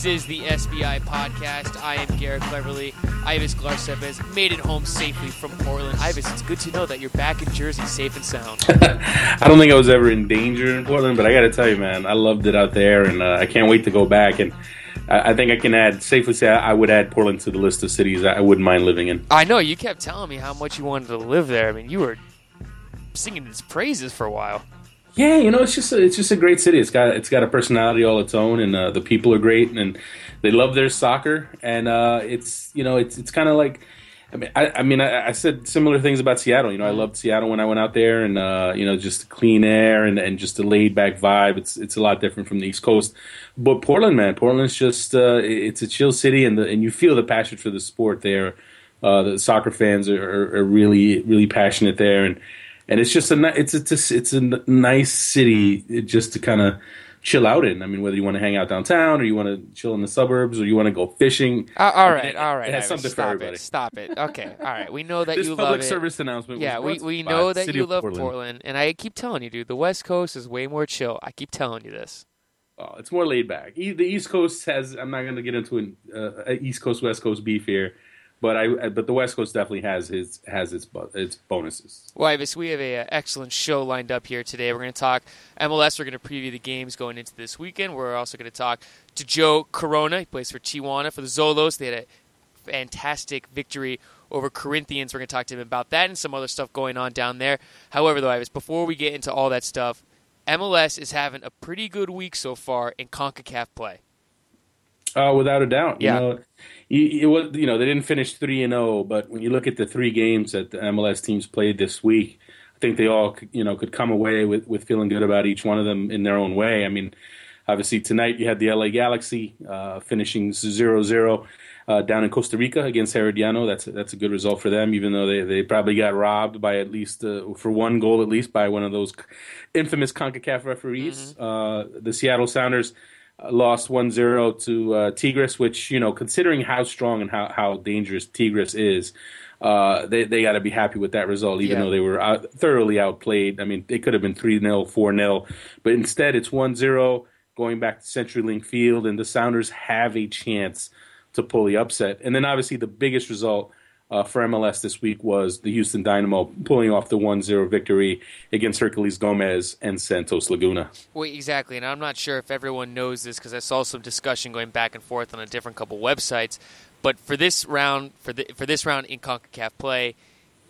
This is the SBI podcast. I am Garrett Cleverly. Ives Galarcep's made it home safely from Portland. Ives, it's good to know that you're back in Jersey safe and sound. I don't think I was ever in danger in Portland, but I got to tell you, man, I loved it out there, and uh, I can't wait to go back. And I, I think I can add safely say I, I would add Portland to the list of cities I wouldn't mind living in. I know you kept telling me how much you wanted to live there. I mean, you were singing its praises for a while. Yeah, you know, it's just a, it's just a great city. It's got it's got a personality all its own, and uh, the people are great, and they love their soccer, and uh, it's you know it's it's kind of like. I mean, I, I mean, I, I, said similar things about Seattle. You know, I loved Seattle when I went out there, and uh, you know, just the clean air and, and just a laid back vibe. It's it's a lot different from the East Coast, but Portland, man, Portland's just uh, it's a chill city, and the, and you feel the passion for the sport there. Uh, the soccer fans are, are, really really passionate there, and and it's just a it's it's a, it's a nice city just to kind of chill out in. I mean, whether you want to hang out downtown or you want to chill in the suburbs or you want to go fishing. Uh, all right, all right. It has something stop. It, stop it. Okay, all right. We know that you love. this you public service announcement. Yeah, we, we know that you love Portland. Portland. and I keep telling you, dude, the West Coast is way more chill. I keep telling you this. Oh, it's more laid back. The East Coast has. I'm not going to get into an uh, East Coast West Coast beef here but I but the West Coast definitely has his has its its bonuses. Well, Ives, we have an excellent show lined up here today. We're going to talk MLS. We're going to preview the games going into this weekend. We're also going to talk to Joe Corona. He plays for Tijuana for the Xolos. They had a fantastic victory over Corinthians. We're going to talk to him about that and some other stuff going on down there. However, though, Ives, before we get into all that stuff, MLS is having a pretty good week so far in CONCACAF play. Uh, without a doubt. Yeah. You know, it was you know they didn't finish three and zero, oh, but when you look at the three games that the MLS teams played this week, I think they all you know could come away with with feeling good about each one of them in their own way. I mean, obviously tonight you had the LA Galaxy uh, finishing 0-0 uh, down in Costa Rica against Herediano. That's that's a good result for them, even though they, they probably got robbed by at least uh, for one goal at least by one of those infamous Concacaf referees. Mm-hmm. Uh, the Seattle Sounders lost 1-0 to uh, Tigres, which you know, considering how strong and how how dangerous Tigres is, uh, they they got to be happy with that result, even yeah. though they were out, thoroughly outplayed. I mean, it could have been 3-0, 4-0, but instead it's 1-0 going back to CenturyLink Field, and the Sounders have a chance to pull the upset. And then obviously the biggest result uh, for MLS this week was the Houston Dynamo pulling off the 1-0 victory against Herculez Gomez and Santos Laguna. Well, exactly, and I'm not sure if everyone knows this because I saw some discussion going back and forth on a different couple websites. But for this round, for the for this round in Concacaf play,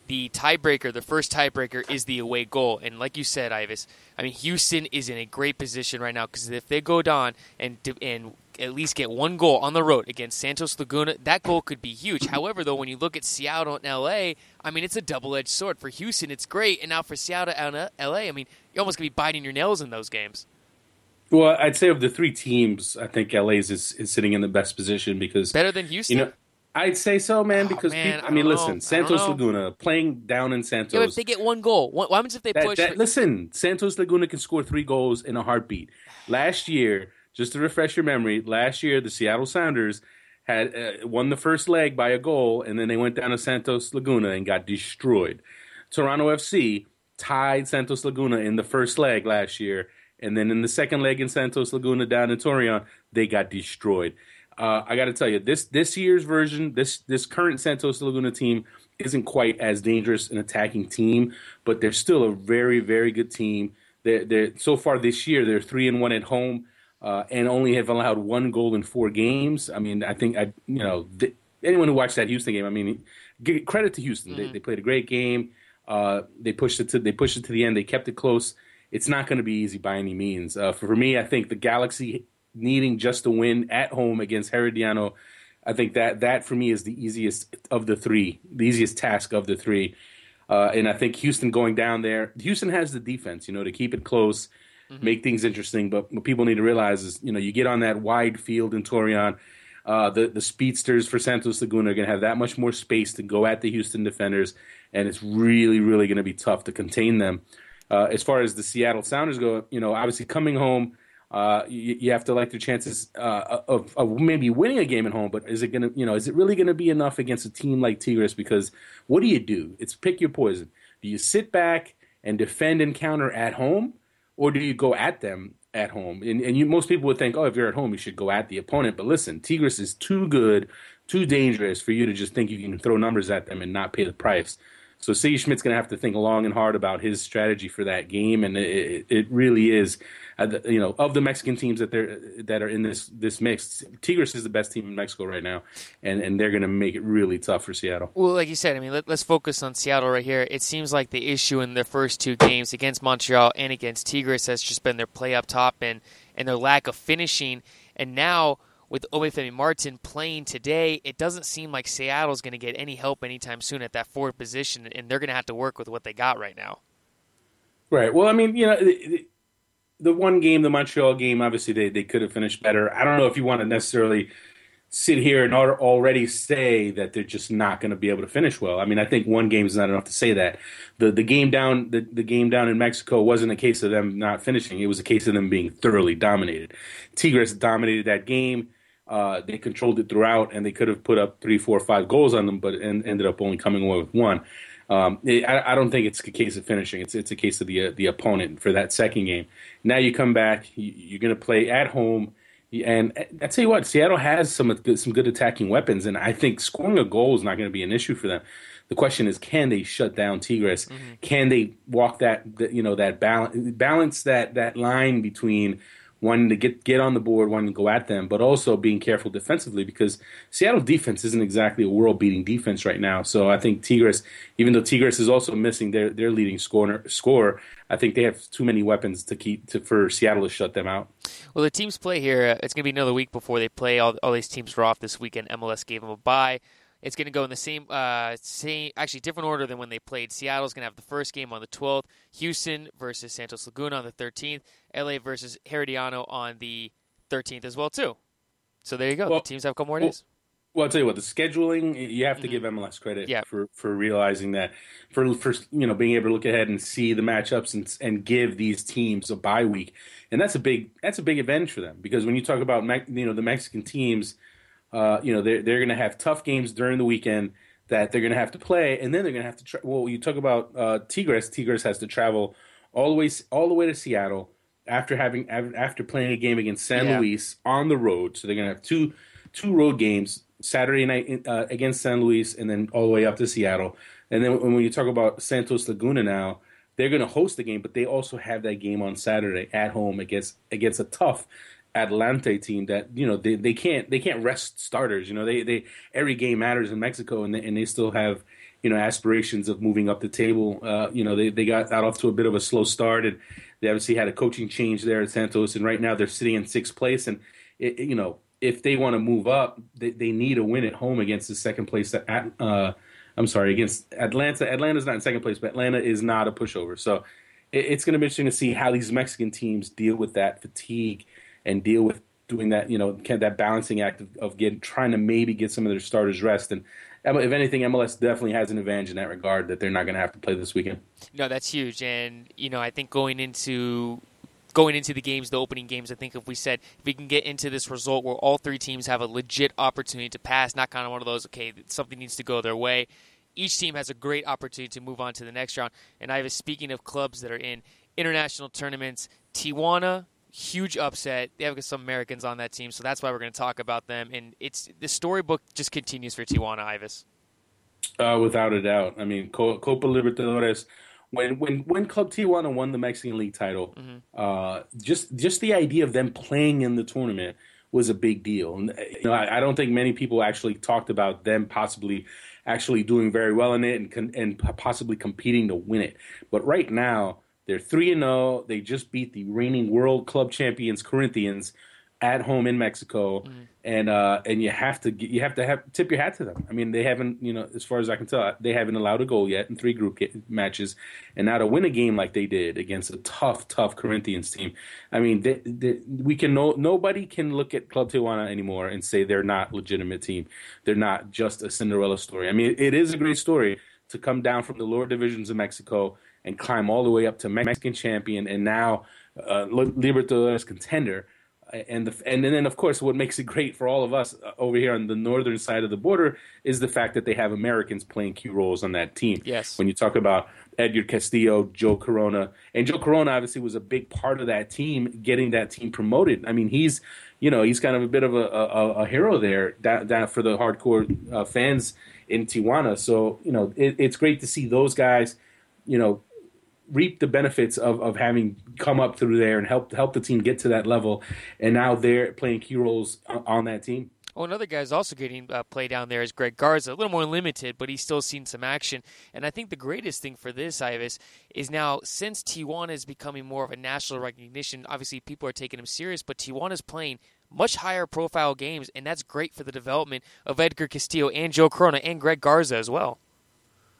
the tiebreaker, the first tiebreaker, is the away goal. And like you said, Ives, I mean Houston is in a great position right now because if they go down and and at least get one goal on the road against Santos Laguna, that goal could be huge. However, though, when you look at Seattle and LA, I mean, it's a double edged sword. For Houston, it's great. And now for Seattle and LA, I mean, you're almost going to be biting your nails in those games. Well, I'd say of the three teams, I think LA's is, is sitting in the best position because. Better than Houston? You know, I'd say so, man. Oh, because oh, man, people, I, I mean, listen. Santos Laguna playing down in Santos. Yeah, if they get one goal, what, what happens if they that, push? That, for... Listen, Santos Laguna can score three goals in a heartbeat. Last year, just to refresh your memory, last year the Seattle Sounders had uh, won the first leg by a goal, and then they went down to Santos Laguna and got destroyed. Toronto FC tied Santos Laguna in the first leg last year, and then in the second leg in Santos Laguna down in Torreon, they got destroyed. Uh, I got to tell you, this this year's version, this this current Santos Laguna team isn't quite as dangerous an attacking team, but they're still a very very good team. They're, they're so far this year they're three and one at home uh, and only have allowed one goal in four games. I mean, I think I, you know, th- anyone who watched that Houston game, I mean, credit to Houston. Mm-hmm. They, they, played a great game. Uh, they pushed it to they pushed it to the end. They kept it close. It's not going to be easy by any means. Uh, for, for, me, I think the Galaxy needing just a win at home against Herediano, I think that that for me is the easiest of the three, the easiest task of the three. Uh, and I think Houston going down there, Houston has the defense, you know, to keep it close mm-hmm. make things interesting. But what people need to realize is, you know, you get on that wide field in Torreon, uh, the the speedsters for Santos Laguna are going to have that much more space to go at the Houston defenders, and it's really, really going to be tough to contain them. Uh, as far as the Seattle Sounders go, you know, obviously coming home, uh, you, you, have to like their chances uh, of, of, maybe winning a game at home. But is it going to, you know, is it really going to be enough against a team like Tigres? Because what do you do? It's pick your poison. Do you sit back and defend and counter at home, or do you go at them at home. And, and you, most people would think, oh, if you're at home, you should go at the opponent. But listen, Tigres is too good, too dangerous for you to just think you can throw numbers at them and not pay the price. So Sigi Schmidt's going to have to think long and hard about his strategy for that game, and it, it really is, uh, you know, of the Mexican teams that they're that are in this this mix, Tigres is the best team in Mexico right now, and and they're going to make it really tough for Seattle. Well, like you said, I mean, let, us focus on Seattle right here. It seems like the issue in their first two games against Montreal and against Tigres has just been their play up top and and their lack of finishing, and now with Obafemi Martins playing today, it doesn't seem like Seattle's going to get any help anytime soon at that forward position, and they're going to have to work with what they got right now. Right. Well, I mean, you know, the, the one game, the Montreal game, obviously they, they could have finished better. I don't know if you want to necessarily sit here and already say that they're just not going to be able to finish well. I mean, I think one game is not enough to say that. The the game down the, the game down in Mexico wasn't a case of them not finishing. It was a case of them being thoroughly dominated. Tigres dominated that game. Uh, they controlled it throughout, and they could have put up three, four, five goals on them, but en- ended up only coming away with one. Um, it, I, I, don't think it's a case of finishing. It's it's a case of the uh, the opponent for that second game. Now you come back, you, are going to play at home, and I tell you what, Seattle has some some good attacking weapons, and I think scoring a goal is not going to be an issue for them. The question is, can they shut down Tigres? Mm-hmm. Can they walk that you know that balance balance that that line between wanting to get get on the board, wanting to go at them, but also being careful defensively because Seattle defense isn't exactly a world beating defense right now. So I think Tigres, even though Tigres is also missing their their leading scorer, scorer, I think they have too many weapons to keep to, for Seattle to shut them out. Well, the teams play here. Uh, it's going to be another week before they play. All, all these teams were off this weekend. MLS gave them a bye. It's going to go in the same, uh, same, actually different order than when they played. Seattle's going to have the first game on the 12th. Houston versus Santos Laguna on the 13th. LA versus Herediano on the 13th as well too. So there you go. Well, the teams have a couple more days. Well, I'll tell you what. The scheduling, you have to mm-hmm. give MLS credit yeah. for for realizing that, for for you know being able to look ahead and see the matchups and and give these teams a bye week, and that's a big that's a big advantage for them because when you talk about you know the Mexican teams uh, you know, they're they're going to have tough games during the weekend that they're going to have to play, and then they're going to have to. Tra- well, you talk about uh, Tigres. Tigres has to travel all the way all the way to Seattle after having after playing a game against San yeah. Luis on the road. So they're going to have two two road games Saturday night uh, against San Luis, and then all the way up to Seattle. And then when you talk about Santos Laguna now, they're going to host the game, but they also have that game on Saturday at home against against a tough Atlante team that you know they, they can't they can't rest starters. You know they they every game matters in Mexico, and they, and they still have you know aspirations of moving up the table. Uh, you know they they got out off to a bit of a slow start, and they obviously had a coaching change there at Santos, and right now they're sitting in sixth place. And it, you know if they want to move up, they, they need a win at home against the second place at. Uh, I'm sorry, against Atlante. Atlante's not in second place, but Atlante is not a pushover. So it, it's going to be interesting to see how these Mexican teams deal with that fatigue and deal with doing that, you know, that balancing act of, of getting trying to maybe get some of their starters rest. And if anything, MLS definitely has an advantage in that regard that they're not going to have to play this weekend. No, that's huge. And you know, I think going into going into the games, the opening games, I think if we said if we can get into this result where all three teams have a legit opportunity to pass, not kind of one of those okay, something needs to go their way. Each team has a great opportunity to move on to the next round. And I was speaking of clubs that are in international tournaments, Tijuana, huge upset. They have some Americans on that team, so that's why we're going to talk about them. And it's the storybook just continues for Tijuana Ives. Uh, without a doubt. I mean, Copa Libertadores. When when when Club Tijuana won the Mexican League title, mm-hmm. uh, just just the idea of them playing in the tournament was a big deal. And, you know, I, I, don't think many people actually talked about them possibly actually doing very well in it and and possibly competing to win it. But right now, they're 3 and 0. They just beat the reigning world club champions Corinthians at home in Mexico, mm-hmm. and uh, and you have to you have to have tip your hat to them. I mean, they haven't you know as far as I can tell, they haven't allowed a goal yet in three group matches, and now to win a game like they did against a tough tough Corinthians team. I mean, they, they, we can no nobody can look at Club Tijuana anymore and say they're not legitimate team. They're not just a Cinderella story. I mean, it is a great story to come down from the lower divisions of Mexico and climb all the way up to Mexican champion and now uh, Libertadores contender. and the and then of course what makes it great for all of us uh, over here on the northern side of the border is the fact that they have Americans playing key roles on that team. Yes. When you talk about Edgar Castillo, Joe Corona, and Joe Corona obviously was a big part of that team getting that team promoted. I mean, he's you know he's kind of a bit of a, a, a hero there that, that for the hardcore uh, fans in Tijuana. So you know it, it's great to see those guys, you know, reap the benefits of, of having come up through there and help help the team get to that level, and now they're playing key roles on that team. Oh, another guy's also getting uh, play down there is Greg Garza. A little more limited, but he's still seen some action. And I think the greatest thing for this, Ives, is now since Tijuana is becoming more of a national recognition, obviously people are taking him serious, but Tijuana is playing much higher profile games, and that's great for the development of Edgar Castillo and Joe Corona and Greg Garza as well.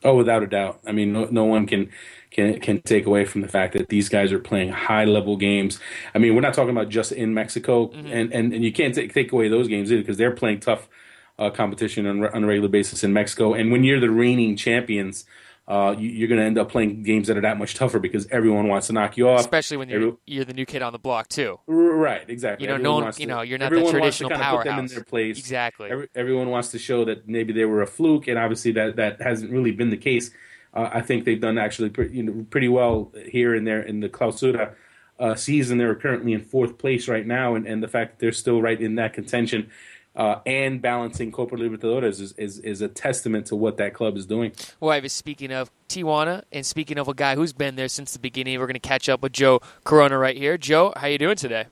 Oh, without a doubt. I mean, no, no one can can can take away from the fact that these guys are playing high level games. I mean, we're not talking about just in Mexico, mm-hmm. and, and and you can't take take away those games either because they're playing tough uh, competition on, on a regular basis in Mexico. And when you're the reigning champions, uh, you, are going to end up playing games that are that much tougher because everyone wants to knock you off. Especially when you're Every, you're the new kid on the block too. Right, exactly. You know, everyone no one, you know, you're not the traditional wants to powerhouse. Put them in their place. Exactly. Every, everyone wants to show that maybe they were a fluke, and obviously that that hasn't really been the case. Uh, I think they've done actually pretty, you know, pretty well here and there in the Clausura uh, season. They're currently in fourth place right now, and, and the fact that they're still right in that contention uh, and balancing Copa Libertadores is, is, is, a testament to what that club is doing. Well, I was speaking of Tijuana and speaking of a guy who's been there since the beginning. We're going to catch up with Joe Corona right here. Joe, how you doing today?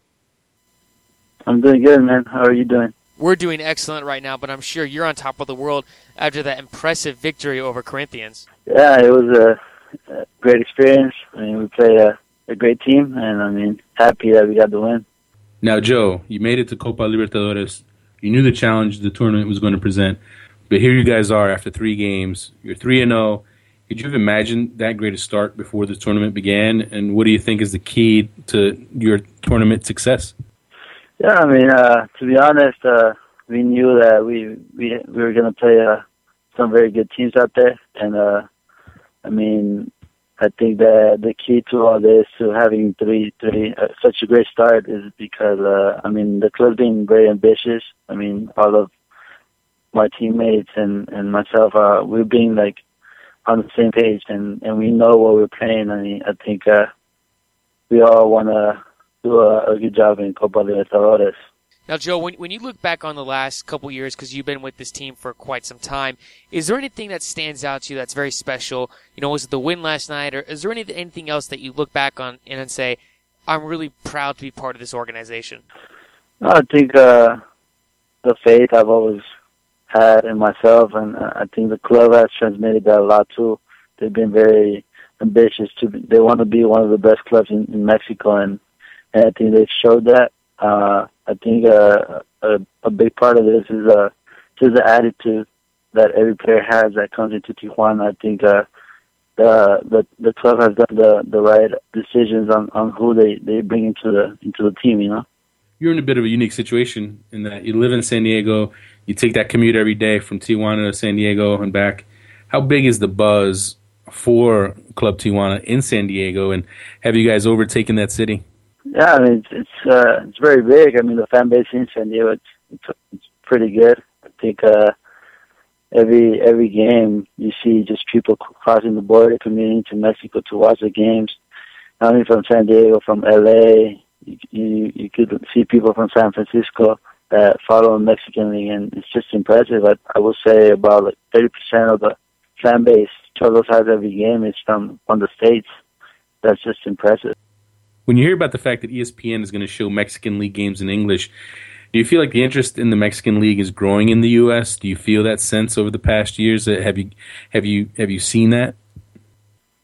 I'm doing good, man. How are you doing? We're doing excellent right now, but I'm sure you're on top of the world after that impressive victory over Corinthians. Yeah, it was a, a great experience. I mean, we played a, a great team, and I mean, happy that we got the win. Now, Joe, you made it to Copa Libertadores you knew the challenge the tournament was going to present, but here you guys are after three games. You're three and zero. Oh. Could you have imagined that great a start before the tournament began? And what do you think is the key to your tournament success? Yeah, I mean, uh, to be honest, uh, we knew that we we we were going to play uh, some very good teams out there, and uh, I mean, I think that the key to all this, to having three, three, uh, such a great start, is because uh, I mean the club being very ambitious. I mean, all of my teammates and and myself, uh, we're being like on the same page, and and we know what we're playing. I mean, I think uh, we all want to do a, a good job in Copa Libertadores. Now, Joe, when, when you look back on the last couple years, because you've been with this team for quite some time, is there anything that stands out to you that's very special? You know, was it the win last night, or is there any, anything else that you look back on and say, I'm really proud to be part of this organization? I think uh, the faith I've always had in myself, and uh, I think the club has transmitted that a lot too. They've been very ambitious to. They want to be one of the best clubs in, in Mexico, and, and I think they've showed that. Uh, I think uh, a, a big part of this is uh, just the attitude that every player has that comes into Tijuana. I think uh, the the the club has done the the right decisions on on who they they bring into the into the team. You know, you're in a bit of a unique situation in that you live in San Diego. You take that commute every day from Tijuana to San Diego and back. How big is the buzz for Club Tijuana in San Diego, and have you guys overtaken that city? Yeah, I mean it's it's, uh, it's very big. I mean the fan base in San Diego it's it's, it's pretty good. I think uh, every every game you see just people crossing the border coming into Mexico to watch the games. Not only from San Diego, from LA, you you, you could see people from San Francisco that follow the Mexican League, and it's just impressive. I, I would say about like thirty percent of the fan base Xolos has every game is from from the states. That's just impressive when you hear about the fact that ESPN is going to show Mexican League games in English, do you feel like the interest in the Mexican League is growing in the U.S.? Do you feel that sense over the past years? Uh, have you have you have you seen that?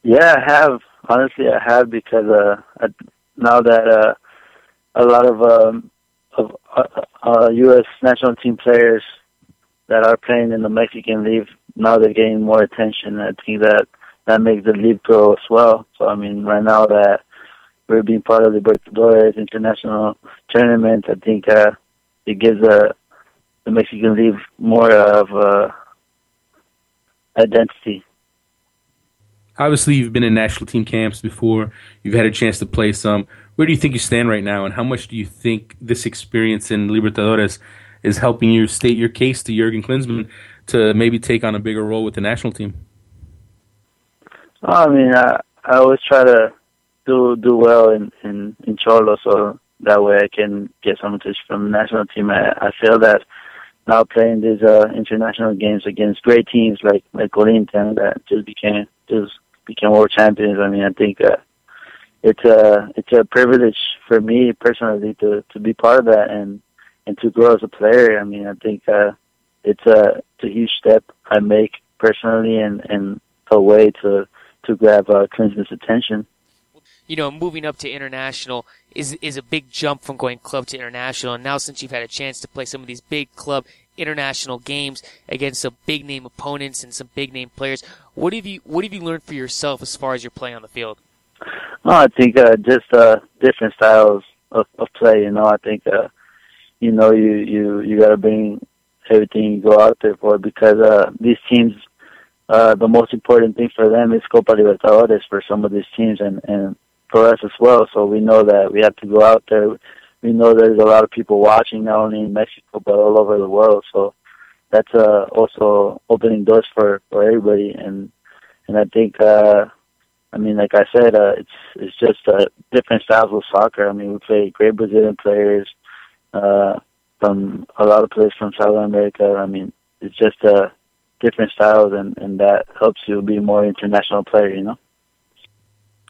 Yeah, I have. Honestly, I have because uh, I, now that uh, a lot of um, of uh, uh, U.S. national team players that are playing in the Mexican League now they're getting more attention. I think that that makes the league grow as well. So I mean, right now that we're being part of the Libertadores international tournament. I think uh, it gives uh, the Mexican League more of uh, identity. Obviously, you've been in national team camps before. You've had a chance to play some. Where do you think you stand right now, and how much do you think this experience in Libertadores is helping you state your case to Jurgen Klinsmann to maybe take on a bigger role with the national team? I mean, I, I always try to do do well in in, in Xolo, so that way I can get some attention from the national team. I, I feel that now playing these uh, international games against great teams like like Corinthians that just became just became world champions. I mean, I think uh, it's a it's a privilege for me personally to to be part of that and and to grow as a player. I mean, I think uh, it's a it's a huge step I make personally and and a way to to grab uh, Klinsmann's attention. You know, moving up to international is is a big jump from going club to international. And now, since you've had a chance to play some of these big club international games against some big name opponents and some big name players, what have you what have you learned for yourself as far as your play on the field? Well, I think uh, just uh, different styles of, of play. You know, I think uh, you know you you you got to bring everything you go out there for because uh, these teams. Uh, the most important thing for them is Copa Libertadores for some of these teams and, and for us as well. So we know that we have to go out there. We know there's a lot of people watching, not only in Mexico but all over the world. So that's uh, also opening doors for for everybody. And and I think uh, I mean, like I said, uh, it's it's just uh, different styles of soccer. I mean, we play great Brazilian players uh, from a lot of players from South America. I mean, it's just uh, different styles, and and that helps you be more international player. You know.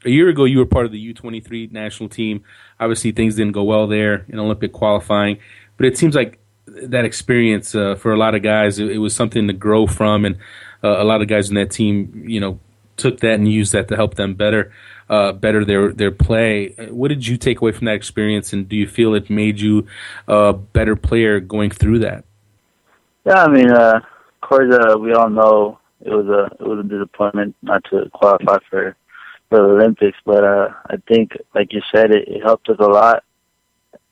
A year ago, you were part of the U23 national team. Obviously, things didn't go well there in Olympic qualifying, but it seems like that experience uh, for a lot of guys, it, it, was something to grow from, and uh, a lot of guys in that team, you know, took that and used that to help them better uh, better their their play. What did you take away from that experience, and do you feel it made you a better player going through that? Yeah, I mean, of course, uh, we all know it was a it was a disappointment not to qualify for for the Olympics, but uh, I think, like you said, it, it helped us a lot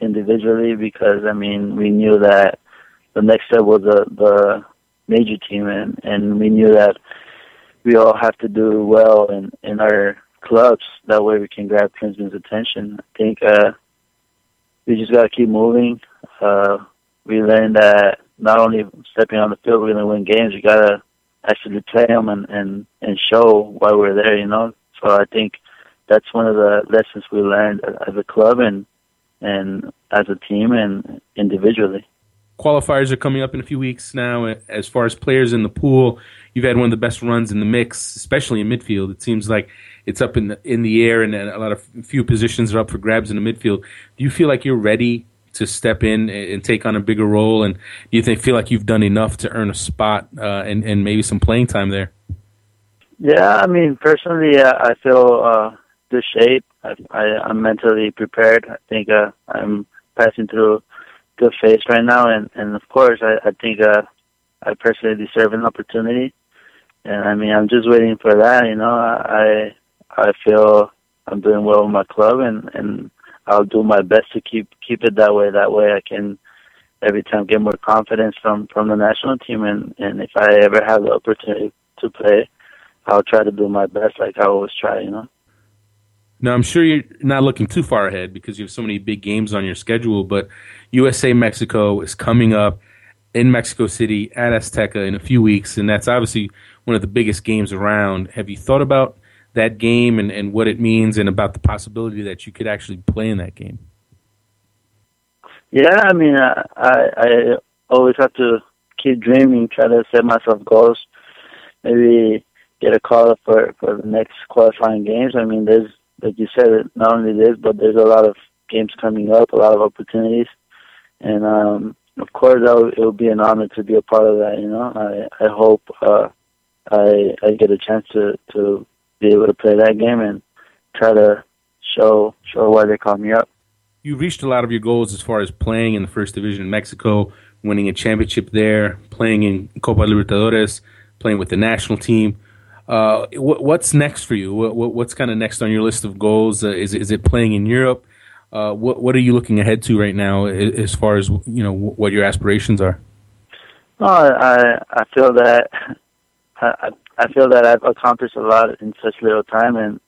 individually because I mean we knew that the next step was the the major team, and and we knew that we all have to do well in in our clubs. That way we can grab Klinsmann's attention. I think uh, we just got to keep moving. Uh, we learned that not only stepping on the field we're going to win games, we got to actually play them and, and, and show why we're there, you know. So I think that's one of the lessons we learned as a club and, and as a team and individually qualifiers are coming up in a few weeks now. As far as players in the pool, you've had one of the best runs in the mix, especially in midfield. It seems like it's up in the, in the air, and a lot of few positions are up for grabs in the midfield. Do you feel like you're ready to step in and take on a bigger role? And do you think feel like you've done enough to earn a spot uh, and and maybe some playing time there? Yeah, I mean, personally, uh, I feel uh, good shape. I, I, I'm mentally prepared. I think uh, I'm passing through good phase right now, and and of course, I, I think uh, I personally deserve an opportunity, and I mean, I'm just waiting for that. You know, I I feel I'm doing well with my club, and and I'll do my best to keep keep it that way. That way, I can every time get more confidence from from the national team, and and if I ever have the opportunity to play, I'll try to do my best, like I always try. You know. Now, I'm sure you're not looking too far ahead because you have so many big games on your schedule, but USA Mexico is coming up in Mexico City at Azteca in a few weeks, and that's obviously one of the biggest games around. Have you thought about that game and, and what it means and about the possibility that you could actually play in that game? Yeah, I mean, I, I always have to keep dreaming, try to set myself goals, maybe get a call up for, for the next qualifying games. I mean, there's like you said, not only this, but there's a lot of games coming up, a lot of opportunities, and um, of course, it will be an honor to be a part of that. You know, I I hope uh, I I get a chance to to be able to play that game and try to show show why they call me up. You've reached a lot of your goals as far as playing in the first division in Mexico, winning a championship there, playing in Copa Libertadores, playing with the national team. Uh, what, what's next for you? What, what's kind of next on your list of goals? Uh, is is it playing in Europe? Uh, what what are you looking ahead to right now, as far as you know what your aspirations are? Oh, I I feel that I I feel that I've accomplished a lot in such little time, and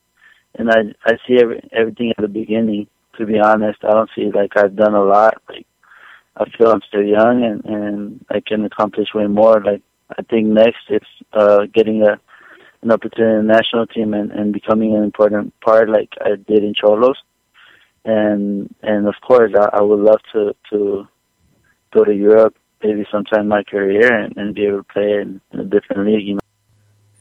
and I I see every, everything at the beginning. to be honest, I don't see like I've done a lot. Like I feel I'm still young and and I can accomplish way more. Like I think next it's uh, getting a an opportunity in the national team and, and becoming an important part like I did in Xolos. And and of course I, I would love to to go to Europe maybe sometime in my career and, and be able to play in, in a different league, you know.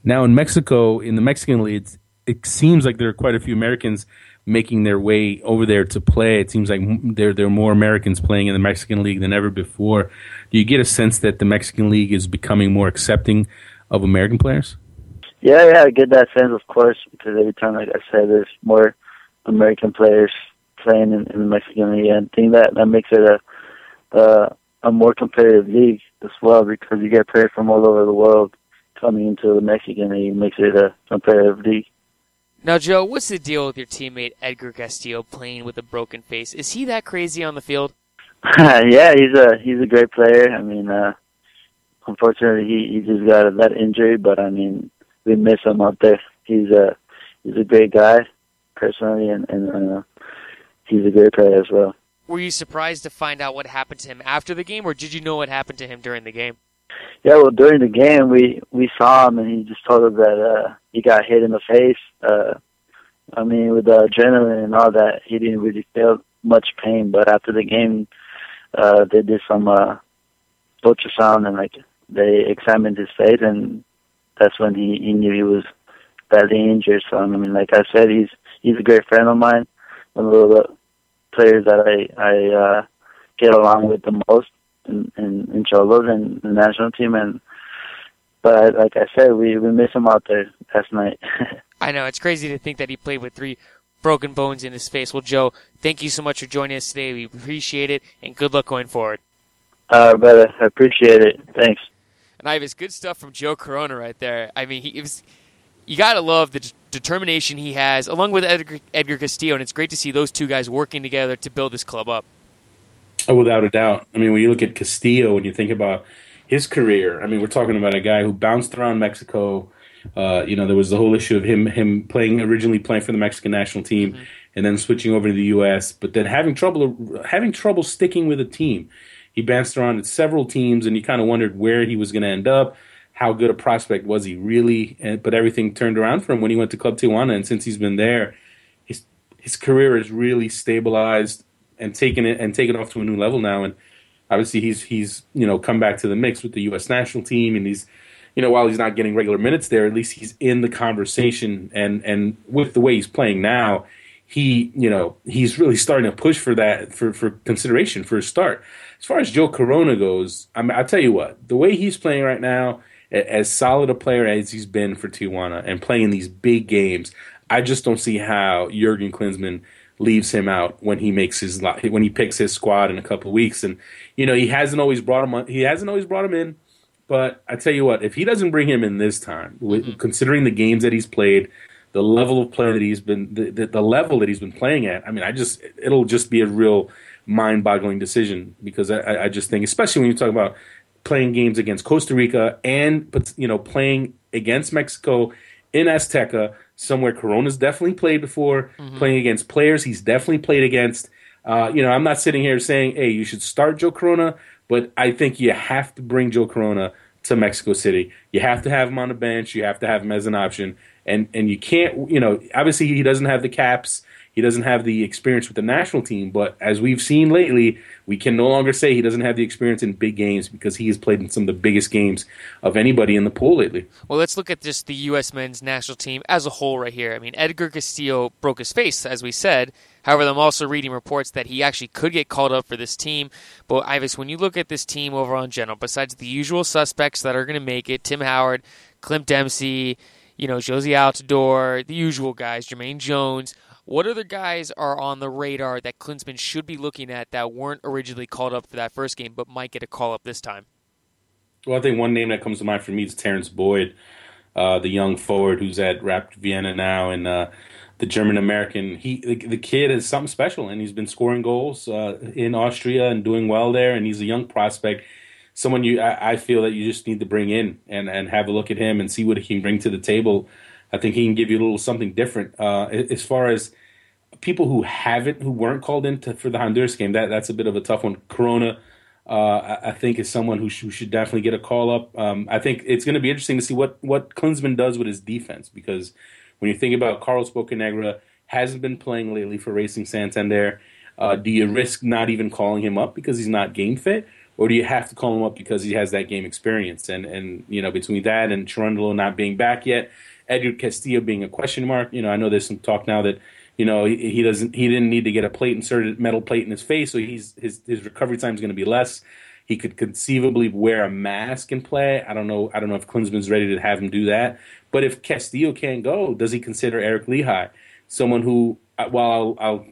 Now in Mexico, in the Mexican league, it seems like there are quite a few Americans making their way over there to play. It seems like there there are more Americans playing in the Mexican league than ever before. Do you get a sense that the Mexican league is becoming more accepting of American players? Yeah, yeah, I get that sense, of course, because every time, like I said, there's more American players playing in, in the Mexican league, and I think that that makes it a a, a more competitive league as well because you get players from all over the world coming into the Mexican league, makes it a competitive league. Now, Joe, what's the deal with your teammate Edgar Castillo playing with a broken face? Is he that crazy on the field? yeah, he's a he's a great player. I mean, uh unfortunately, he he just got that injury, but I mean, we miss him out there. He's a he's a great guy, personally, and and uh, he's a great player as well. Were you surprised to find out what happened to him after the game, or did you know what happened to him during the game? Yeah, well, during the game, we we saw him, and he just told us that uh, he got hit in the face. Uh, I mean, with the adrenaline and all that, he didn't really feel much pain. But after the game, uh, they did some uh, ultrasound and like they examined his face, and that's when he, he knew he was badly injured. So I mean, like I said, he's he's a great friend of mine, one of the players that I I uh, get along with the most in in, in Xolos and the national team. And but like I said, we we miss him out there last night. I know it's crazy to think that he played with three broken bones in his face. Well, Joe, thank you so much for joining us today. We appreciate it, and good luck going forward. Uh, brother, I appreciate it. Thanks. And I have his good stuff from Joe Corona right there. I mean, he was. You gotta love the d- determination he has, along with Edgar, Edgar Castillo, and it's great to see those two guys working together to build this club up. Oh, without a doubt. I mean, when you look at Castillo, when you think about his career, I mean, we're talking about a guy who bounced around Mexico. Uh, you know, there was the whole issue of him him playing originally playing for the Mexican national team, mm-hmm. and then switching over to the U.S. But then having trouble having trouble sticking with a team. He bounced around at several teams, and you kind of wondered where he was going to end up. How good a prospect was he really? And, but everything turned around for him when he went to Club Tijuana, and since he's been there, his his career has really stabilized and taken it and taken off to a new level now. And obviously, he's he's you know come back to the mix with the U.S. national team, and he's you know while he's not getting regular minutes there, at least he's in the conversation. And and with the way he's playing now, he you know he's really starting to push for that for for consideration for a start. As far as Joe Corona goes, I mean, I'll tell you what, the way he's playing right now, as solid a player as he's been for Tijuana and playing these big games, I just don't see how Jurgen Klinsmann leaves him out when he makes his when he picks his squad in a couple of weeks. And you know, he hasn't always brought him. He hasn't always brought him in. But I tell you what, if he doesn't bring him in this time, mm-hmm. considering the games that he's played, the level of play that he's been, the, the, the level that he's been playing at, I mean, I just it'll just be a real mind-boggling decision because I, I just think, especially when you talk about playing games against Costa Rica and you know playing against Mexico in Azteca, somewhere Corona's definitely played before, mm-hmm. playing against players he's definitely played against. Uh, you know, I'm not sitting here saying, hey, you should start Joe Corona, but I think you have to bring Joe Corona to Mexico City. You have to have him on the bench. You have to have him as an option, and and you can't, you know, obviously he doesn't have the caps he doesn't have the experience with the national team, but as we've seen lately, we can no longer say he doesn't have the experience in big games because he has played in some of the biggest games of anybody in the pool lately. Well, let's look at just the U.S. men's national team as a whole right here. I mean, Edgar Castillo broke his face, as we said. However, I'm also reading reports that he actually could get called up for this team. But Ives, when you look at this team overall in general, besides the usual suspects that are going to make it, Tim Howard, Clint Dempsey, you know, Jozy Altidore, the usual guys, Jermaine Jones, what other guys are on the radar that Klinsmann should be looking at that weren't originally called up for that first game, but might get a call up this time? Well, I think one name that comes to mind for me is Terrence Boyd, uh, the young forward who's at Rapid Vienna now, and uh, the German American. He the, the, kid is something special, and he's been scoring goals uh, in Austria and doing well there. And he's a young prospect, someone you I, I, feel that you just need to bring in and and have a look at him and see what he can bring to the table I think he can give you a little something different. Uh, as far as people who haven't, who weren't called in to, for the Honduras game, that that's a bit of a tough one. Corona, uh, I, think, is someone who, sh- who, should definitely get a call up. Um, I think it's going to be interesting to see what what Klinsmann does with his defense because when you think about Carlos Bocanegra, hasn't been playing lately for Racing Santander. Uh, do you risk not even calling him up because he's not game fit, or do you have to call him up because he has that game experience? And and you know between that and Cherundolo not being back yet, Edgar Castillo being a question mark. You know I know there's some talk now that you know he, he doesn't he didn't need to get a plate inserted metal plate in his face, so he's his his recovery time is going to be less. He could conceivably wear a mask and play. I don't know. I don't know if Klinsmann's ready to have him do that. But if Castillo can't go, does he consider Eric Lichaj someone who uh, while I'll, I'll,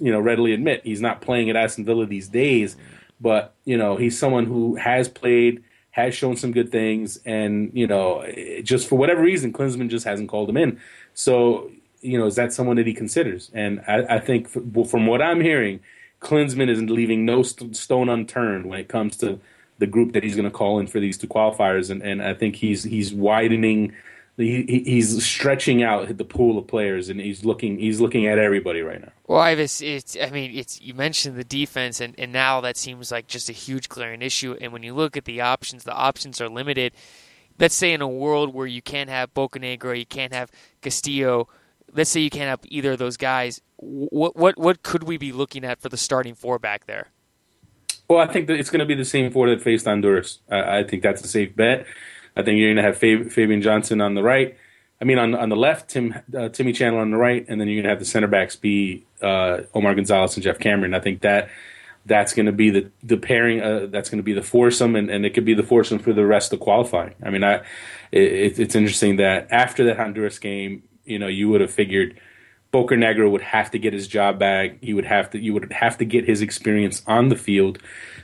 you know readily admit he's not playing at Aston Villa these days, but you know he's someone who has played, has shown some good things, and you know just for whatever reason, Klinsmann just hasn't called him in. So you know is that someone that he considers? And I, I think from what I'm hearing, Klinsmann is leaving no st- stone unturned when it comes to the group that he's going to call in for these two qualifiers, and, and I think he's he's widening he, he's stretching out the pool of players, and he's looking he's looking at everybody right now. Well, it's I mean, it's you mentioned the defense, and, and now that seems like just a huge glaring issue. And when you look at the options, the options are limited. Let's say in a world where you can't have Bocanegra, you can't have Castillo. Let's say you can't have either of those guys. What what what could we be looking at for the starting four back there? Well, I think that it's going to be the same four that faced Honduras. I, I think that's a safe bet. I think you're going to have Fab- Fabian Johnson on the right. I mean, on on the left, Tim uh, Timmy Chandler on the right, and then you're going to have the center backs be uh, Omar Gonzalez and Geoff Cameron. I think that that's going to be the the pairing. Uh, that's going to be the foursome, and, and it could be the foursome for the rest of qualifying. I mean, I it, it's interesting that after that Honduras game, you know, you would have figured Bocanegra would have to get his job back. He would have to you would have to get his experience on the field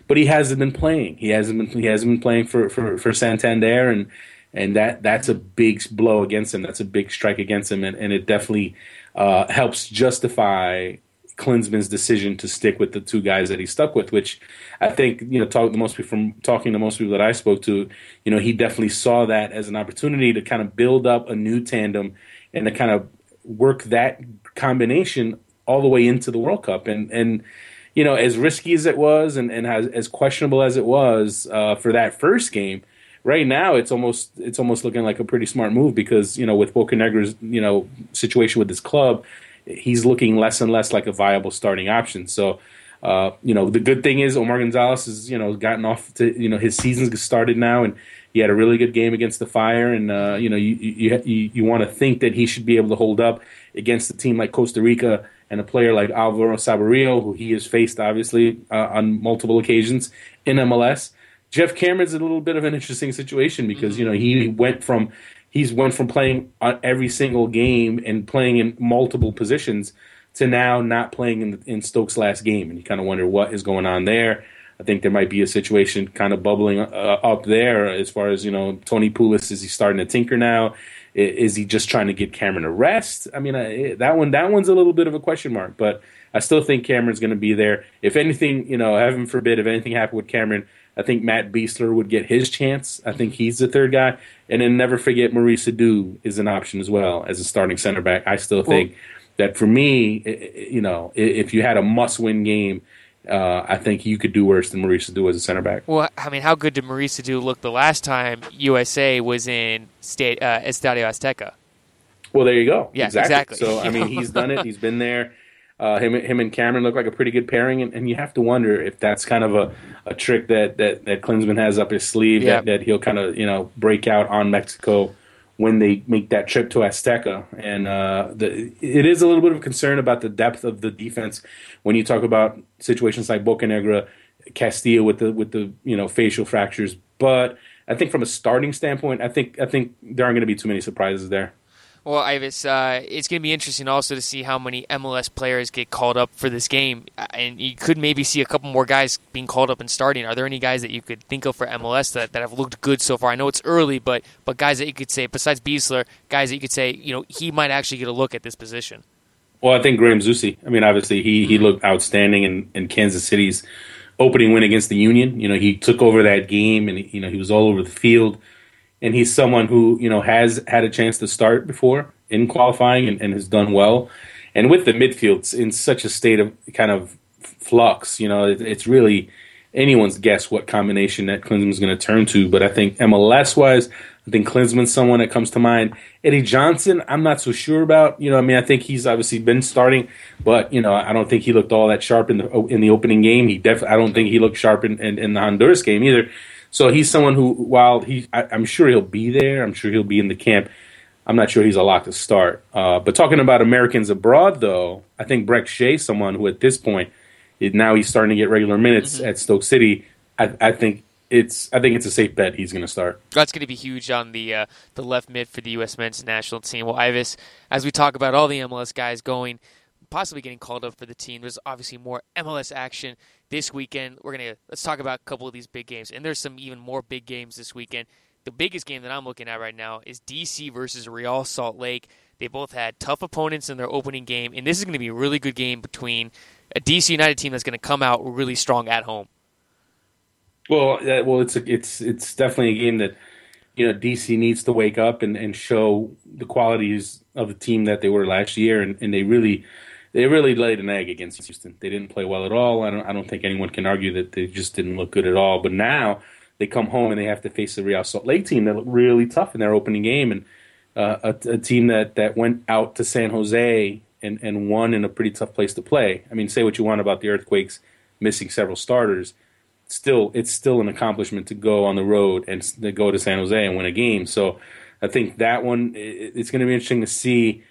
but he hasn't been playing. He hasn't been he hasn't been playing for, for, for Santander, and and that that's a big blow against him. That's a big strike against him, and, and it definitely uh, helps justify Klinsmann's decision to stick with the two guys that he stuck with, which I think you know talk the most people from talking to most people that I spoke to, you know, he definitely saw that as an opportunity to kind of build up a new tandem and to kind of work that combination all the way into the World Cup, and and you know, as risky as it was and, and as, as questionable as it was uh, for that first game, right now it's almost it's almost looking like a pretty smart move because you know with Bocanegra's you know situation with this club, he's looking less and less like a viable starting option. So. Uh, you know, the good thing is Omar Gonzalez has, you know, gotten off to, you know, his season's started now and he had a really good game against the Fire. And, uh, you know, you, you, you, you want to think that he should be able to hold up against a team like Costa Rica and a player like Alvaro Saborio, who he has faced obviously uh, on multiple occasions in MLS. Geoff Cameron's a little bit of an interesting situation because you know he went from he's went from playing every single game and playing in multiple positions to now not playing in, in Stoke's last game, and you kind of wonder what is going on there. I think there might be a situation kind of bubbling uh, up there as far as you know. Tony Pulis is he starting to tinker now? Is he just trying to get Cameron a rest? I mean, eh, that one that one's a little bit of a question mark, but I still think Cameron's going to be there. If anything, you know, heaven forbid, if anything happened with Cameron, I think Matt Besler would get his chance. I think he's the third guy, and then never forget Maurice Edu is an option as well as a starting center back. I still think that for me, eh, eh, you know, if you had a must-win game uh, I think you could do worse than Maurice Edu as a center back. Well, I mean, how good did Maurice Edu look the last time USA was in state uh, Estadio Azteca? Well, there you go. Yeah, exactly. exactly. So I mean, he's done it. He's been there. Uh, him, him and Cameron look like a pretty good pairing, and, and, you have to wonder if that's kind of a, a trick that, that, that Klinsmann has up his sleeve that, that he'll kind of you know break out on Mexico when they make that trip to Azteca. And uh, the, it is a little bit of concern about the depth of the defense when you talk about situations like Bocanegra, Castillo with the with the you know facial fractures. But I think from a starting standpoint, I think I think there aren't going to be too many surprises there. Well, Ives, uh, it's going to be interesting also to see how many MLS players get called up for this game, uh, and you could maybe see a couple more guys being called up and starting. Are there any guys that you could think of for MLS that, that have looked good so far? I know it's early, but but guys that you could say besides Besler, guys that you could say you know he might actually get a look at this position. Well, I think Graham Zusi. I mean, obviously he he looked outstanding in, in Kansas City's opening win against the Union. You know, he took over that game, and you know he was all over the field and he's someone who you know has had a chance to start before in qualifying and, and has done well. and with the midfields in such a state of kind of flux, you know, it, it's really anyone's guess what combination that Klinsmann's going to turn to. But I think MLS wise, I think Klinsmann's someone that comes to mind. Eddie Johnson, I'm not so sure about. You know, I mean, I think he's obviously been starting, but you know, I don't think he looked all that sharp in the in the opening game. He definitely, I don't think he looked sharp in, in, in the Honduras game either. So he's someone who, while he, I, am sure he'll be there. I'm sure he'll be in the camp. I'm not sure he's a lock to start. Uh, but talking about Americans abroad, though, I think Brek Shea, someone who at this point, now he's starting to get regular minutes mm-hmm. at Stoke City. I, I think it's I think it's a safe bet he's going to start. That's going to be huge on the uh, the left mid for the U.S. men's national team. Well, Ives, as we talk about all the MLS guys going, possibly getting called up for the team, there's obviously more MLS action this weekend. We're gonna let's talk about a couple of these big games, and there's some even more big games this weekend. The biggest game that I'm looking at right now is DC versus Real Salt Lake. They both had tough opponents in their opening game, and this is going to be a really good game between a DC United team that's going to come out really strong at home. Well, well, it's a, it's it's definitely a game that you know DC needs to wake up and, and show the qualities of the team that they were last year, and, and they really they really laid an egg against Houston. They didn't play well at all. I don't I don't think anyone can argue that they just didn't look good at all. But now they come home and they have to face the Real Salt Lake team that looked really tough in their opening game, and uh, a, a team that that went out to San Jose and, and won in a pretty tough place to play. I mean, say what you want about the Earthquakes missing several starters still it's still an accomplishment to go on the road and to go to San Jose and win a game. So I think that one it's going to be interesting to see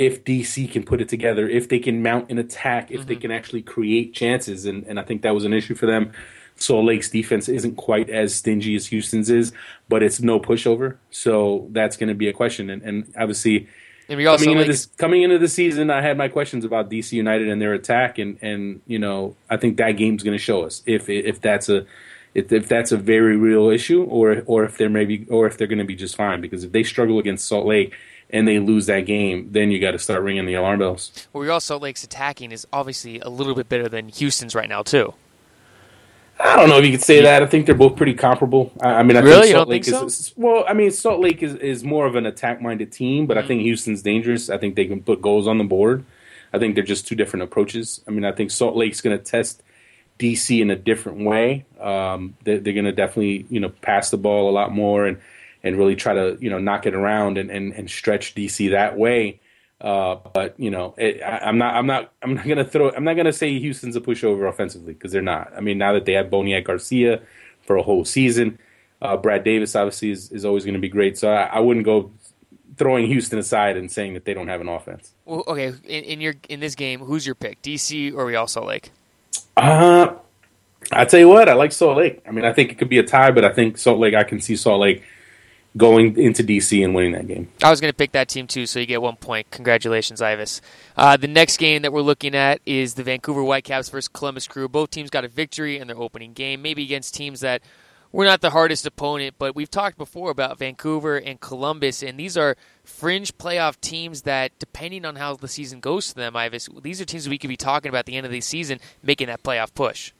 if DC can put it together, if they can mount an attack, if mm-hmm. they can actually create chances, and and I think that was an issue for them. Salt Lake's defense isn't quite as stingy as Houston's is, but it's no pushover. So that's going to be a question, and, and obviously and also coming into, this, coming into the season, I had my questions about DC United and their attack, and and you know I think that game's going to show us if if that's a if, if that's a very real issue, or or if they're maybe or if they're going to be just fine. Because if they struggle against Salt Lake and they lose that game, then you got to start ringing the alarm bells. Well, Real Salt Lake's attacking is obviously a little bit better than Houston's right now too. I don't know if you could say that. I think they're both pretty comparable. I, mean, I really? think Salt Lake think is well. I mean, Salt Lake is, is more of an attack minded team, but mm-hmm. I think Houston's dangerous. I think they can put goals on the board. I think they're just two different approaches. I mean, I think Salt Lake's going to test DC in a different way. Um, they, are going to definitely you know pass the ball a lot more and and really try to you know knock it around and, and, and stretch DC that way. Uh, but you know, it, I, am not, I'm not, I'm not gonna throw, I'm not gonna say Houston's a pushover offensively because they're not. I mean, now that they have Boniek Garcia for a whole season, uh, Brad Davis obviously is, is always going to be great. So I, I, wouldn't go throwing Houston aside and saying that they don't have an offense. Well, okay, in, in your in this game, who's your pick, DC or Real Salt Lake? Uh, I tell you what, I like Salt Lake. I mean, I think it could be a tie, but I think Salt Lake, I can see Salt Lake going into DC and winning that game. I was going to pick that team too, so you get one point. Congratulations, Ives. Uh, the next game that we're looking at is the Vancouver Whitecaps versus Columbus Crew. Both teams got a victory in their opening game, maybe against teams that were not the hardest opponent, but we've talked before about Vancouver and Columbus, and these are fringe playoff teams that, depending on how the season goes to them, Ives, these are teams we could be talking about at the end of the season making that playoff push.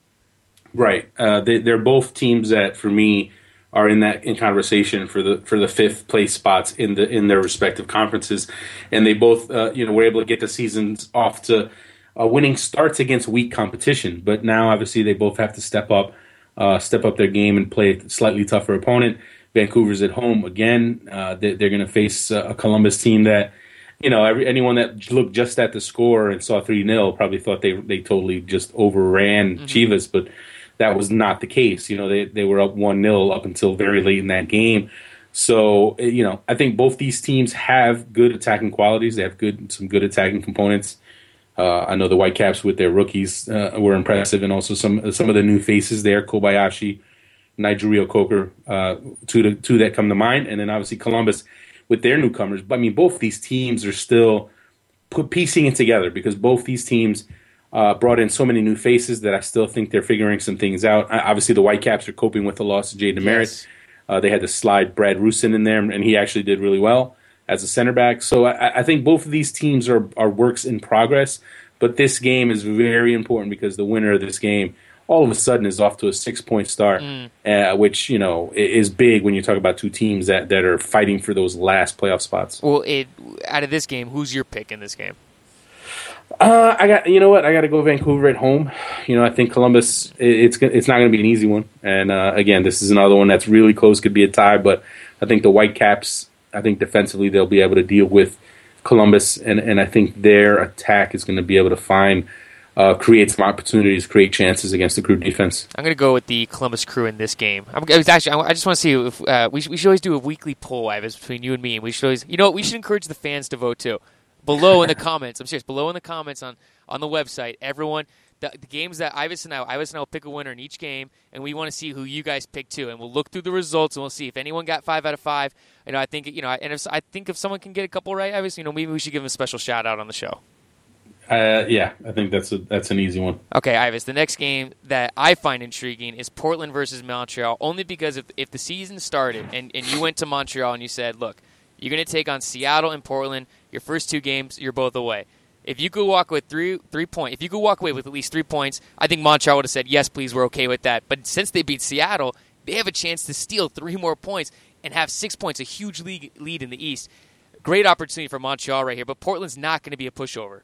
Right. Uh, they, they're both teams that, for me, are in that in conversation for the for the fifth place spots in the in their respective conferences, and they both uh, you know were able to get the seasons off to uh, winning starts against weak competition. But now obviously they both have to step up, uh, step up their game and play a slightly tougher opponent. Vancouver's at home again. Uh, they, are going to face a Columbus team that you know, every, anyone that looked just at the score and saw 3 0 probably thought they they totally just overran mm-hmm. Chivas, but that was not the case. You know, they, they were up 1 0 up until very late in that game. So, eh, you know, I think both these teams have good attacking qualities. They have good some good attacking components. Uh, I know the Whitecaps with their rookies uh, were impressive, and also some some of the new faces there, Kobayashi, Nigel Reo-Coker, uh, two two that come to mind, and then obviously Columbus with their newcomers. But I mean, both these teams are still put piecing it together because both these teams uh, brought in so many new faces that I still think they're figuring some things out. I, obviously, the Whitecaps are coping with the loss of Jay DeMerit. Yes. Uh, they had to slide Brad Rusin in there, and he actually did really well as a center back. So I, I, think both of these teams are, are works in progress. But this game is very important because the winner of this game all of a sudden is off to a six point start, mm. uh, which you know is big when you talk about two teams that, that are fighting for those last playoff spots. Well, it, out of this game, who's your pick in this game? Uh, I got you know what I got to go Vancouver at home. You know I think Columbus it's it's not going to be an easy one. And uh, again, this is another one that's really close, could be a tie. But I think the Whitecaps, I think defensively they'll be able to deal with Columbus, and and I think their attack is going to be able to find. Uh, create some opportunities, create chances against the crew defense. I'm going to go with the Columbus crew in this game. I'm, was actually, I just want to see if uh, we, should, we should always do a weekly poll, Ives, between you and me. And we should always, you know, what, we should encourage the fans to vote too below in the comments. I'm serious. Below in the comments on on the website, everyone. The, the games that Ives and I, Ives and I will pick a winner in each game, and we want to see who you guys pick too. And we'll look through the results, and we'll see if anyone got five out of five. You know, I think you know, and if I think if someone can get a couple right, Ives, you know, maybe we should give them a special shout out on the show. Uh, yeah, I think that's a that's an easy one. Okay, Ives. The next game that I find intriguing is Portland versus Montreal, only because if if the season started and, and you went to Montreal and you said, look, you're going to take on Seattle and Portland. Your first two games, you're both away. If you could walk with three three point, if you could walk away with at least three points, I think Montreal would have said yes, please, we're okay with that. But since they beat Seattle, they have a chance to steal three more points and have six points, a huge league lead in the East. Great opportunity for Montreal right here, but Portland's not going to be a pushover.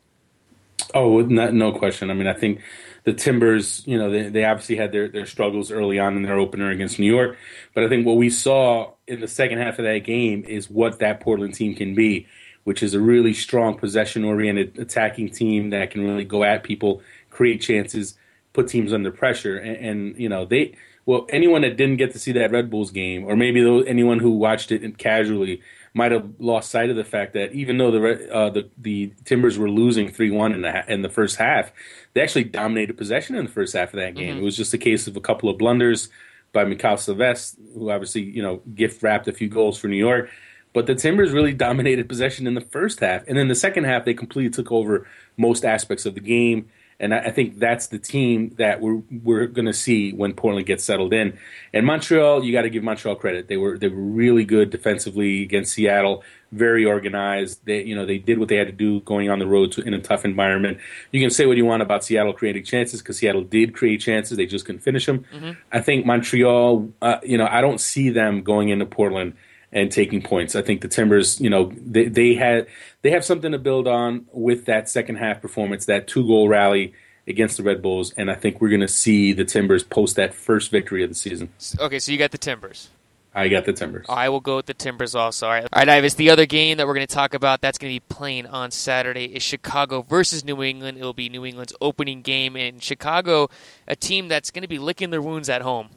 Oh, not, no question. I mean, I think the Timbers, you know, they, they obviously had their, their struggles early on in their opener against New York. But I think what we saw in the second half of that game is what that Portland team can be which is a really strong possession oriented attacking team that can really go at people, create chances, put teams under pressure. And, and, you know, they, well, anyone that didn't get to see that Red Bulls game, or maybe anyone who watched it casually, might have lost sight of the fact that even though the uh, the, the Timbers were losing three one in the in the first half, they actually dominated possession in the first half of that game. Mm-hmm. It was just a case of a couple of blunders by Mikael Silvestre, who obviously you know gift wrapped a few goals for New York, but the Timbers really dominated possession in the first half, and then the second half they completely took over most aspects of the game. And I, think that's the team that we're we're going to see when Portland gets settled in. And Montreal, you got to give Montreal credit. They were they were really good defensively against Seattle, very organized. They you know they did what they had to do going on the road to, in a tough environment. You can say what you want about Seattle creating chances because Seattle did create chances, they just couldn't finish them. Mm-hmm. I think Montreal, uh, you know, I don't see them going into Portland and taking points. I think the Timbers, you know, they, they had they have something to build on with that second half performance, that two goal rally against the Red Bulls, and I think we're going to see the Timbers post that first victory of the season. Okay, so you got the Timbers. I got the Timbers. I will go with the Timbers also. All right, all right, Ives. The other game that we're going to talk about that's going to be playing on Saturday is Chicago versus New England. It will be New England's opening game in Chicago, a team that's going to be licking their wounds at home.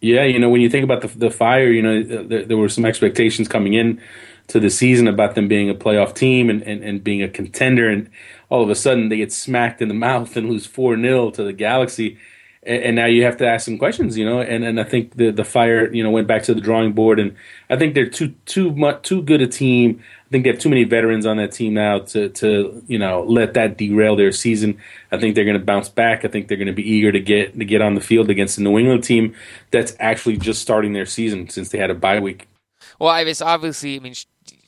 Yeah, you know, when you think about the the fire, you know, there, there, were some expectations coming in to the season about them being a playoff team and, and, and being a contender, and all of a sudden they get smacked in the mouth and lose four 0 to the Galaxy, and, and, now you have to ask some questions, you know. And, and I think the the fire, you know, went back to the drawing board, and I think they're too too much too good a team think they have too many veterans on that team now to to you know let that derail their season. I think they're going to bounce back. I think they're going to be eager to get to get on the field against the New England team that's actually just starting their season since they had a bye week. Well, Ives, obviously, I mean,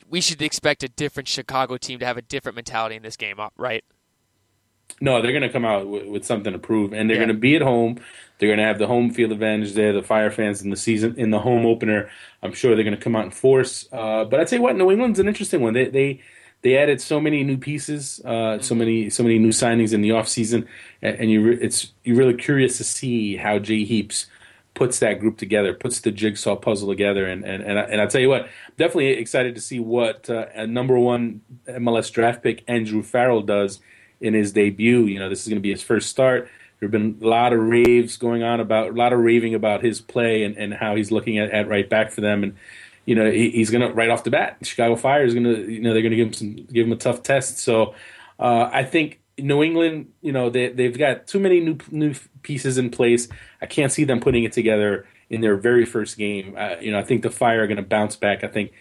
we should expect a different Chicago team to have a different mentality in this game, uh, right? No, they're going to come out with, with, something to prove, and they're yeah. going to be at home. They're going to have the home field advantage there. The Fire fans in the season in the home opener. I'm sure they're going to come out in force. Uh, but I'd say what New England's an interesting one. They they they added so many new pieces, uh, mm-hmm. so many so many new signings in the off season, and, and you re- it's you're really curious to see how Jay Heaps puts that group together, puts the jigsaw puzzle together, and and and, I, and I'll tell you what, definitely excited to see what uh, a number one MLS draft pick Andrew Farrell does in his debut. You know, this is going to be his first start. There have been a lot of raves going on about a lot of raving about his play and, and how he's looking at, at right back for them. And you know he, he's going to right off the bat, Chicago Fire is going to you know they're going to give him some give him a tough test. So uh, I think New England, you know they they've got too many new new pieces in place. I can't see them putting it together in their very first game. Uh, you know I think the Fire are going to bounce back. I think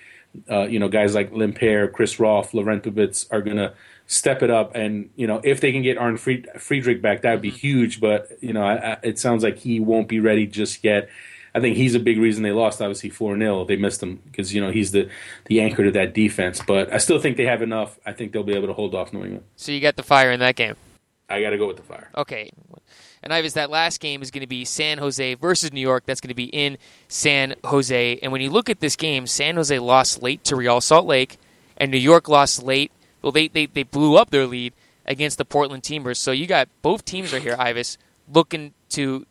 uh, you know guys like Lindpere, Chris Rolfe, Laurent are going to step it up. And you know, if they can get Arne Friedrich back, that would be mm-hmm. huge. But you know, I, I, it sounds like he won't be ready just yet. I think he's a big reason they lost. Obviously, four 0 They missed him because you know he's the the anchor to that defense. But I still think they have enough. I think they'll be able to hold off New England. So you got the fire in that game. I got to go with the fire. Okay. And Ives, that last game is going to be San Jose versus New York. That's going to be in San Jose. And when you look at this game, San Jose lost late to Real Salt Lake, and New York lost late Well, they, they, they blew up their lead against the Portland Timbers. So you got both teams are here, Ives, looking to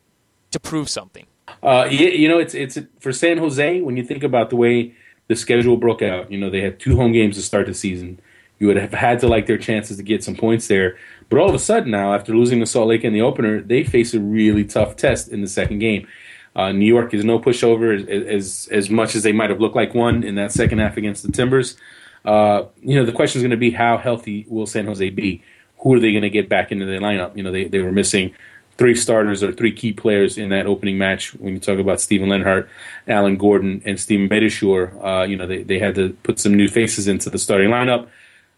to prove something. Uh, you, you know, it's it's for San Jose. When you think about the way the schedule broke out, you know, they had two home games to start the season. You would have had to like their chances to get some points there. But all of a sudden now, after losing to Salt Lake in the opener, they face a really tough test in the second game. Uh, New York is no pushover as, as as much as they might have looked like one in that second half against the Timbers. Uh, you know, the question is going to be how healthy will San Jose be? Who are they going to get back into the lineup? You know, they, they were missing three starters or three key players in that opening match. When you talk about Steven Lenhart, Alan Gordon, and Steven Beitashour, uh, you know, they, they had to put some new faces into the starting lineup.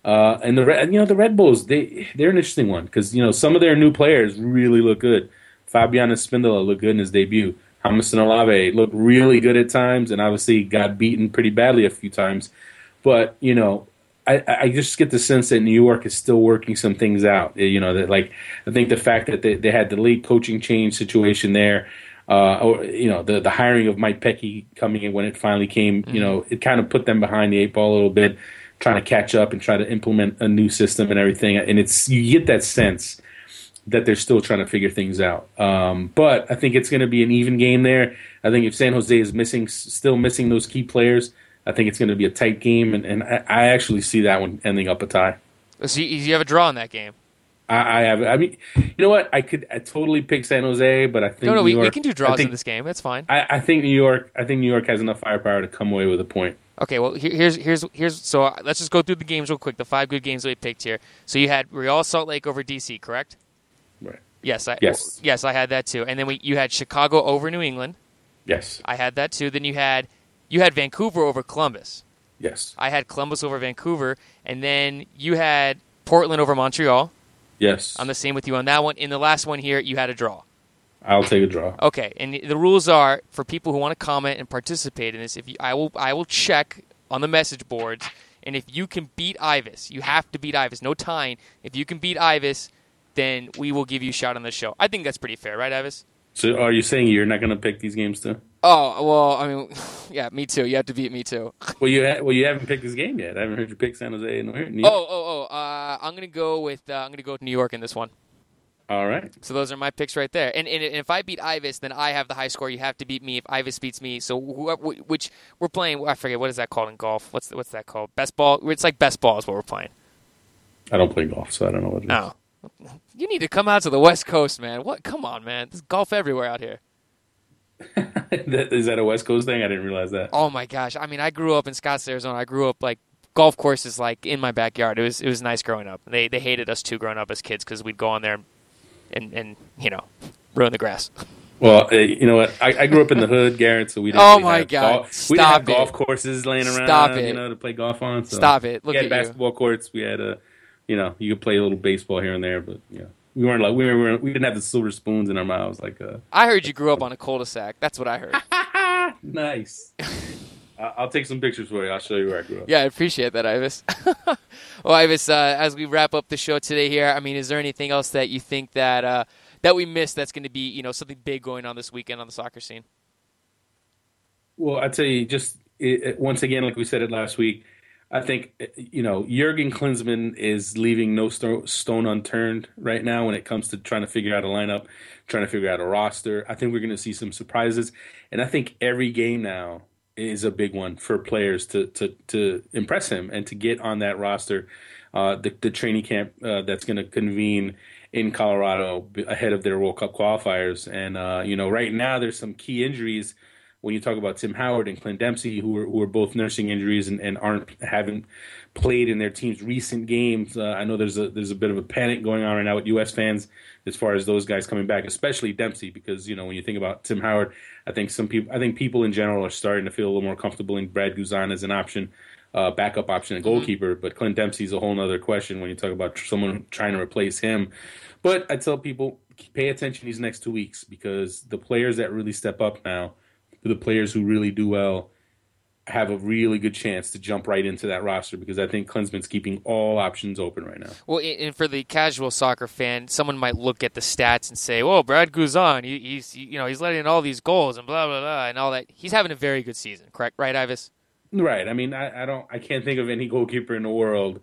Uh, and the you know the Red Bulls they they're an interesting one because you know some of their new players really look good. Fabian Spindola looked good in his debut. Jamison Olave looked really good at times, and obviously got beaten pretty badly a few times. But you know, I, I just get the sense that New York is still working some things out. You know, that like I think the fact that they, they had the late coaching change situation there, uh, or you know, the the hiring of Mike Petke coming in when it finally came, mm-hmm. you know, it kind of put them behind the eight ball a little bit trying to catch up and try to implement a new system and everything. And it's you get that sense that they're still trying to figure things out. Um, but I think it's going to be an even game there. I think if San Jose is missing, still missing those key players, I think it's going to be a tight game, and, and I, I actually see that one ending up a tie. So you have a draw in that game. I, I have. I mean, you know what? I could I totally pick San Jose, but I think no, no, we, we, can do draws think, in this game. That's fine. I, I think New York. I think New York has enough firepower to come away with a point. Okay, well here's here's here's so uh, let's just go through the games real quick. The five good games that we picked here. So you had Real Salt Lake over DC, correct? Right. Yes, I yes yes I had that too. And then we you had Chicago over New England. Yes. I had that too. Then you had you had Vancouver over Columbus. Yes. I had Columbus over Vancouver, and then you had Portland over Montreal. Yes. I'm the same with you on that one. In the last one here, you had a draw. I'll take a draw. Okay, and the rules are for people who want to comment and participate in this. If you, I will, I will check on the message boards, and if you can beat Ives, you have to beat Ives. No tying. If you can beat Ives, then we will give you a shot on the show. I think that's pretty fair, right, Ives? So, are you saying you're not going to pick these games too? Oh well, I mean, yeah, me too. You have to beat me too. well, you ha- well, you haven't picked this game yet. I haven't heard you pick San Jose and New York. Oh, oh, oh. Uh, I'm gonna go with uh, I'm gonna go with New York in this one. All right. So those are my picks right there. And, and, and if I beat Ives, then I have the high score. You have to beat me. If Ives beats me, so whoever, which we're playing. I forget what is that called in golf. What's what's that called? Best ball. It's like best ball is what we're playing. I don't play golf, so I don't know what it is. No. You need to come out to the West Coast, man. What? Come on, man. There's golf everywhere out here. is that a West Coast thing? I didn't realize that. Oh my gosh! I mean, I grew up in Scottsdale, Arizona. I grew up like golf courses like in my backyard. It was it was nice growing up. They they hated us too growing up as kids because we'd go on there and and you know ruin the grass. Well, uh, you know what? I, I, grew up in the hood, Garrett, so we didn't. Oh really my have god! Golf. Stop we didn't have it. golf courses laying around. Stop it. You know, to play golf on. So Stop it! Look we had at basketball you. courts. We had a, you know, you could play a little baseball here and there, but know, we weren't like we were we didn't have the silver spoons in our mouths like. Uh, I heard you grew up on a cul-de-sac. That's what I heard. nice. I'll take some pictures for you. I'll show you where I grew up. Yeah, I appreciate that, Ives. well, Ives, uh, as we wrap up the show today here, I mean, is there anything else that you think that uh, that we missed that's going to be you know something big going on this weekend on the soccer scene? Well, I'd say just it, once again, like we said it last week, I think you know Jurgen Klinsmann is leaving no sto- stone unturned right now when it comes to trying to figure out a lineup, trying to figure out a roster. I think we're going to see some surprises, and I think every game now is a big one for players to to to impress him and to get on that roster. Uh, the, the training camp uh, that's going to convene in Colorado ahead of their World Cup qualifiers. And uh, you know, right now there's some key injuries when you talk about Tim Howard and Clint Dempsey, who are, who are both nursing injuries and, and aren't haven't played in their team's recent games. Uh, I know there's a there's a bit of a panic going on right now with U.S. fans as far as those guys coming back, especially Dempsey, because you know when you think about Tim Howard, I think some people I think people in general are starting to feel a little more comfortable in Brad Guzan as an option uh, backup option and mm-hmm. goalkeeper. But Clint Dempsey's a whole other question when you talk about someone trying to replace him. But I tell people pay attention these next two weeks because the players that really step up now, the players who really do well, have a really good chance to jump right into that roster because I think Klinsmann's keeping all options open right now. Well, and for the casual soccer fan, someone might look at the stats and say, "Well, Brad Guzan, he, he's you know he's letting in all these goals and blah blah blah and all that. He's having a very good season, correct? Right, Ives? Right. I mean, I, I don't, I can't think of any goalkeeper in the world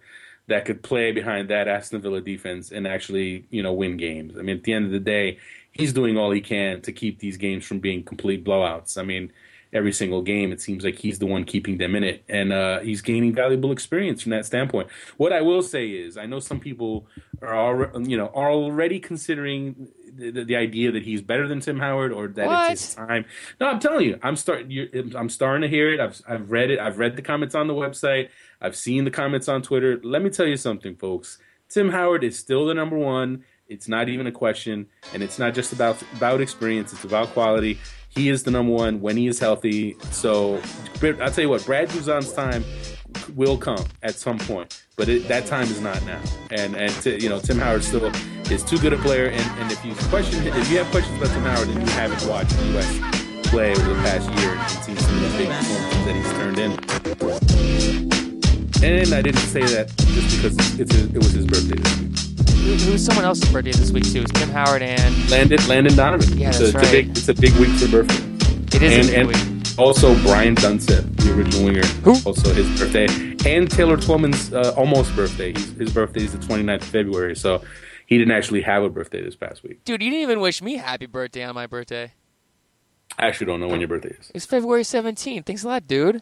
that could play behind that Aston Villa defense and actually, you know, win games. I mean, at the end of the day, he's doing all he can to keep these games from being complete blowouts. I mean, every single game, it seems like he's the one keeping them in it, and uh, he's gaining valuable experience from that standpoint. What I will say is, I know some people are already, you know, are already considering the, the, idea that he's better than Tim Howard or that what? it's his time. No, I'm telling you, I'm starting. I'm starting to hear it. I've I've read it. I've read the comments on the website. I've seen the comments on Twitter. Let me tell you something, folks. Tim Howard is still the number one. It's not even a question, and it's not just about about experience. It's about quality. He is the number one when he is healthy. So I'll tell you what, Brad Guzan's time will come at some point, but it, that time is not now. And and you know Tim Howard still is too good a player. And, and if you question if you have questions about Tim Howard and you haven't watched U.S. play over the past year and seen some of the big performances that he's turned in. And I didn't say that just because it's it was his birthday. Who, who's someone else's birthday this week too? It's Tim Howard and Landon Landon Donovan. Yeah, it's that's a, right. It's a big it's a big week for birthday. It is and, a big and week. also Brian Dunseth, the original winger. Who? Also his birthday. And Taylor Twellman's uh, almost birthday. He's, his birthday is the 29th of February, so he didn't actually have a birthday this past week. Dude, you didn't even wish me happy birthday on my birthday. I actually don't know when your birthday is. It's February 17th. Thanks a lot, dude.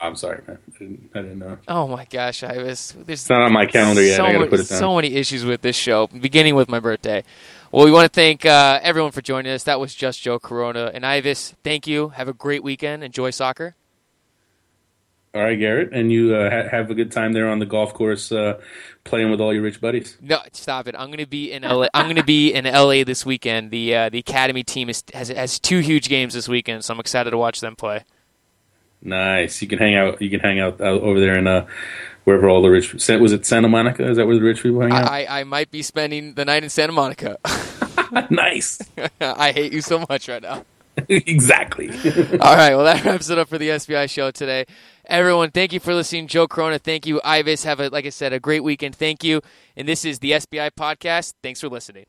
I'm sorry, man. I didn't, I didn't know. Oh my gosh, I was. There's It's not on my calendar yet. so, I gotta many- put it down. so many issues with this show, beginning with my birthday. Well, we want to thank uh, everyone for joining us. That was just Joe Corona and Ives. Thank you. Have a great weekend. Enjoy soccer. All right, Garrett, and you uh, ha- have a good time there on the golf course, uh, playing with all your rich buddies. No, stop it. I'm going to be in LA. I'm going to be in LA this weekend. The uh, the academy team is, has has two huge games this weekend, so I'm excited to watch them play. Nice. You can hang out. You can hang out, out over there in uh, wherever all the rich. Was it Santa Monica? Is that where the rich people hang out? I, I, I might be spending the night in Santa Monica. nice. I hate you so much right now. exactly. All right, well, that wraps it up for the SBI show today. Everyone, thank you for listening. Joe Corona, thank you. Ives, have a like I said, a great weekend. Thank you. And this is the SBI podcast. Thanks for listening.